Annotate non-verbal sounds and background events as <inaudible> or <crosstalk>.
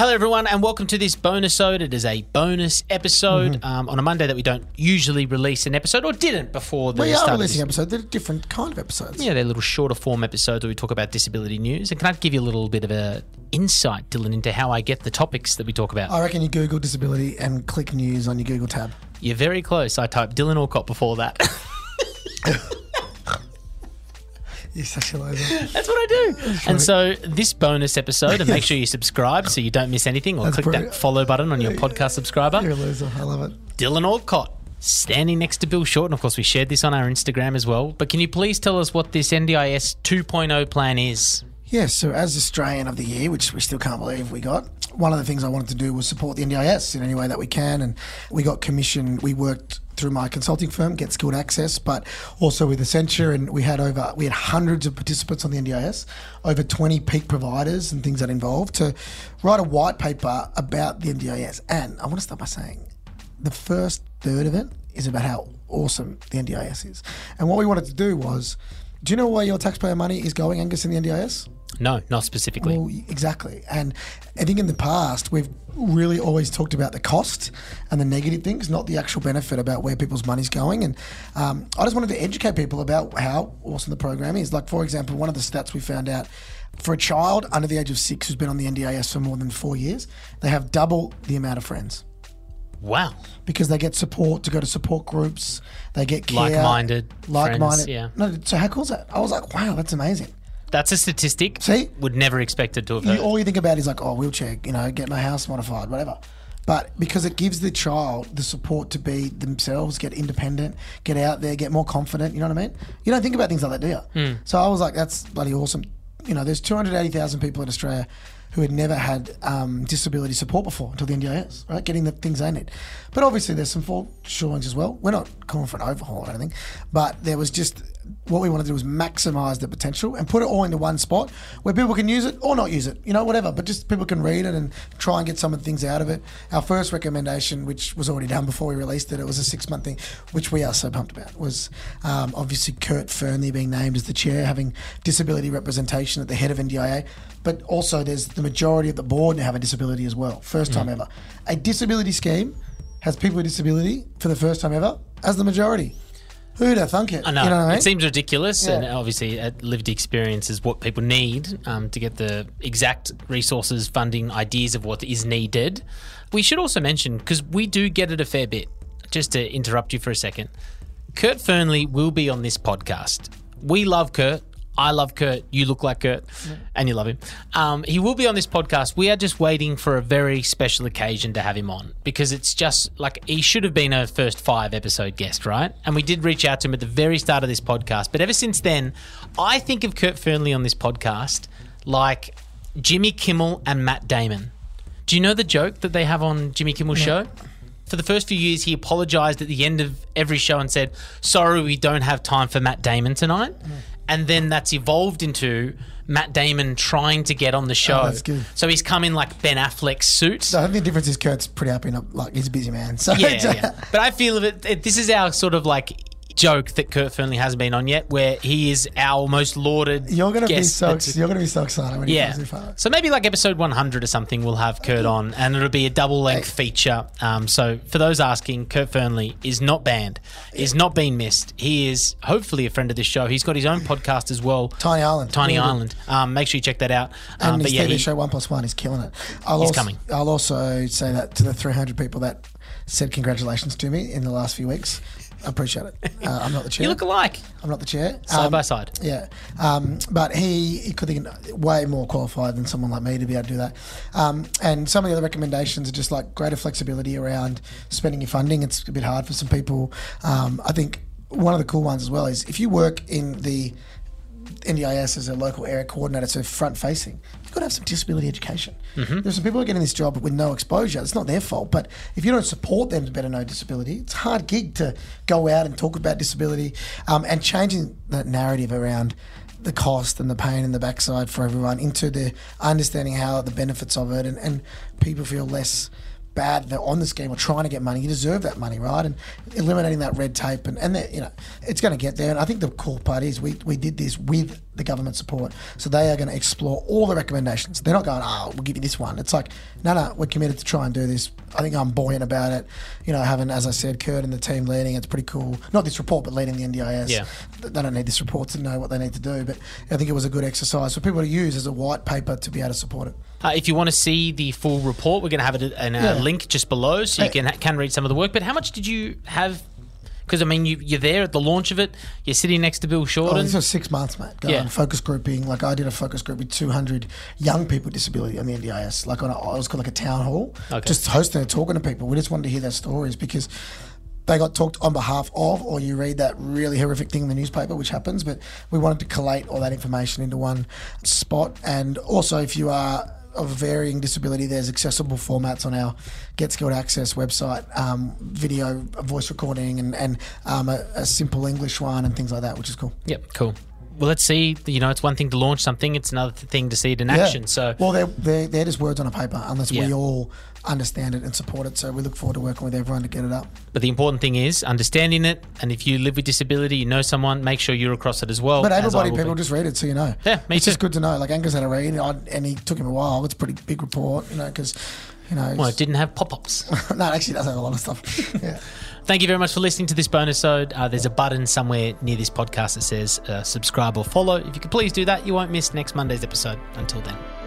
Hello, everyone, and welcome to this bonus ode. It is a bonus episode Mm-hmm. um, on a Monday that we don't usually release an episode, or didn't before the We are start releasing episodes. They're different kind of episodes. Yeah, they're little shorter form episodes where we talk about disability news. And can I give you a little bit of a insight, Dylan, into how I get the topics that we talk about? I reckon you Google disability and click news on your Google tab. You're very close. I typed Dylan Alcott before that. <laughs> <laughs> You're such a loser. That's what I do. And so this bonus episode, and make sure you subscribe so you don't miss anything, or That's click brilliant. that follow button on your podcast subscriber. You're a loser. I love it. Dylan Alcott standing next to Bill Short. And of course, we shared this on our Instagram as well. But can you please tell us what this NDIS 2.0 plan is? Yes, so as Australian of the Year, which we still can't believe we got, one of the things I wanted to do was support the NDIS in any way that we can. And we got commissioned, We worked through my consulting firm, Get Skilled Access, but also with Accenture. And we had over, we had hundreds of participants on the NDIS, over 20 peak providers and things that involved to write a white paper about the NDIS. And I want to start by saying the first third of it is about how awesome the NDIS is. And what we wanted to do was, do you know where your taxpayer money is going, Angus, in the NDIS? No, not specifically. Well, exactly. And I think in the past, we've really always talked about the cost and the negative things, not the actual benefit about where people's money's going. And um, I just wanted to educate people about how awesome the program is. Like, for example, one of the stats we found out for a child under the age of six who's been on the NDIS for more than four years, they have double the amount of friends wow. because they get support to go to support groups. They get care, Like-minded like-minded. friends, yeah. No, so how cool is that? I was like, wow, that's amazing. That's a statistic. See? Would never expected to have You, heard. all you think about is like, oh, wheelchair, you know, get my house modified, whatever. But because it gives the child the support to be themselves, get independent, get out there, get more confident. You know what I mean? You don't think about things like that, do you? Hmm. So I was like, that's bloody awesome. You know, there's 280,000 people in Australia who had never had um, disability support before until the NDIS, right? Getting the things they need. But obviously, there's some shortcomings as well. We're not calling for an overhaul or anything, but there was just what we wanted to do was maximize the potential and put it all into one spot where people can use it or not use it, you know, whatever. But just people can read it and try and get some of the things out of it. Our first recommendation, which was already done before we released it, it was a six month thing, which we are so pumped about, was um, obviously Kurt Fearnley being named as the chair, having disability representation at the head of NDIA. But also, there's the majority of the board now have a disability as well. First time ever. A disability scheme has people with disability for the first time ever as the majority. Who'd have thunk it? I know. You know what I mean? It seems ridiculous, Yeah. and obviously, uh, lived experience is what people need um, to get the exact resources, funding, ideas of what is needed. We should also mention, because we do get it a fair bit, just to interrupt you for a second, Kurt Fearnley will be on this podcast. We love Kurt. I love Kurt. You look like Kurt, and you love him. Um, he will be on this podcast. We are just waiting for a very special occasion to have him on because it's just like he should have been a first five episode guest, right? And we did reach out to him at the very start of this podcast. But ever since then, I think of Kurt Fearnley on this podcast like Jimmy Kimmel and Matt Damon. Do you know the joke that they have on Jimmy Kimmel's show? For the first few years, he apologized at the end of every show and said, Sorry, we don't have time for Matt Damon tonight. And then that's evolved into Matt Damon trying to get on the show. Oh, that's good. So he's come in like Ben Affleck's suit. So I think the difference is Kurt's pretty happy, and like he's a busy man. <laughs> So yeah, uh, yeah. But I feel it. This is our sort of like joke that Kurt Fearnley hasn't been on yet, where he is our most lauded. you're gonna be so ex- you're gonna be so excited when he comes in. So maybe like episode 100 or something, we'll have Kurt on, and it'll be a double length feature. Um, so for those asking, Kurt Fearnley is not banned, is not being missed. He is hopefully a friend of this show. He's got his own podcast as well. Tiny Island. Tiny good. Island. Um, make sure you check that out. And Um, but his yeah, TV he- show One Plus One is killing it. I'll He's also, coming. I'll also say that to the 300 people that said congratulations to me in the last few weeks. I appreciate it. Uh, I'm not the chair. you look alike, I'm not the chair. side Um, by side. Yeah, um, but he, he could think way more qualified than someone like me to be able to do that. Um, and some of the other recommendations are just like greater flexibility around spending your funding. It's a bit hard for some people. Um, I think one of the cool ones as well is if you work in the NDIS as a local area coordinator, so front facing, you've got to have some disability education. There's some people who are getting this job with no exposure. It's not their fault, but if you don't support them to better know disability, it's a hard gig to go out and talk about disability um, and changing that narrative around the cost and the pain in the backside for everyone into the understanding how the benefits of it and, and people feel less bad they're on the scheme or trying to get money you deserve that money right and eliminating that red tape and, and you know it's going to get there and I think the cool part is we, we did this with the government support. So they are going to explore all the recommendations. They're not going, oh, we'll give you this one. It's like, no, no, we're committed to try and do this. I think I'm buoyant about it. You know, having, as I said, Kurt and the team leading, it's pretty cool. Not this report, but leading the NDIS. Yeah. They don't need this report to know what they need to do, but I think it was a good exercise for people to use as a white paper to be able to support it. Uh, if you want to see the full report, we're going to have it in a Yeah. link just below, so you can can read some of the work. But how much did you have? Because I mean, you, you're there at the launch of it. You're sitting next to Bill Shorten. Oh, Shorten. this was six months, mate. Going Yeah. focus grouping. Like I did a focus group with 200 young people with disability on the NDIS. Like on a, it was called like a town hall. Okay. Just hosting and talking to people. We just wanted to hear their stories because they got talked on behalf of, or you read that really horrific thing in the newspaper, which happens. But we wanted to collate all that information into one spot. And also, if you are of varying disability, there's accessible formats on our Get Skilled Access website, um, video, voice recording, and, and um, a, a simple English one and things like that, which is cool. Yep, cool. Well, let's see. You know, it's one thing to launch something; it's another thing to see it in Yeah. action. So, well, they're, they're, they're just words on a paper unless we all understand it and support it. So we look forward to working with everyone to get it up. but the important thing is understanding it. And if you live with disability, you know someone, make sure you're across it as well. But everybody, people be. just read it so you know. Yeah, me it's too. just good to know. Like Angus had a read, I- and he took him a while. It's a pretty big report, you know, because you know. Well, it didn't have pop-ups. <laughs> no, it actually does have a lot of stuff. <laughs> yeah. Thank you very much for listening to this bonus ode. Uh, there's a button somewhere near this podcast that says uh, subscribe or follow. If you could please do that, you won't miss next Monday's episode. Until then.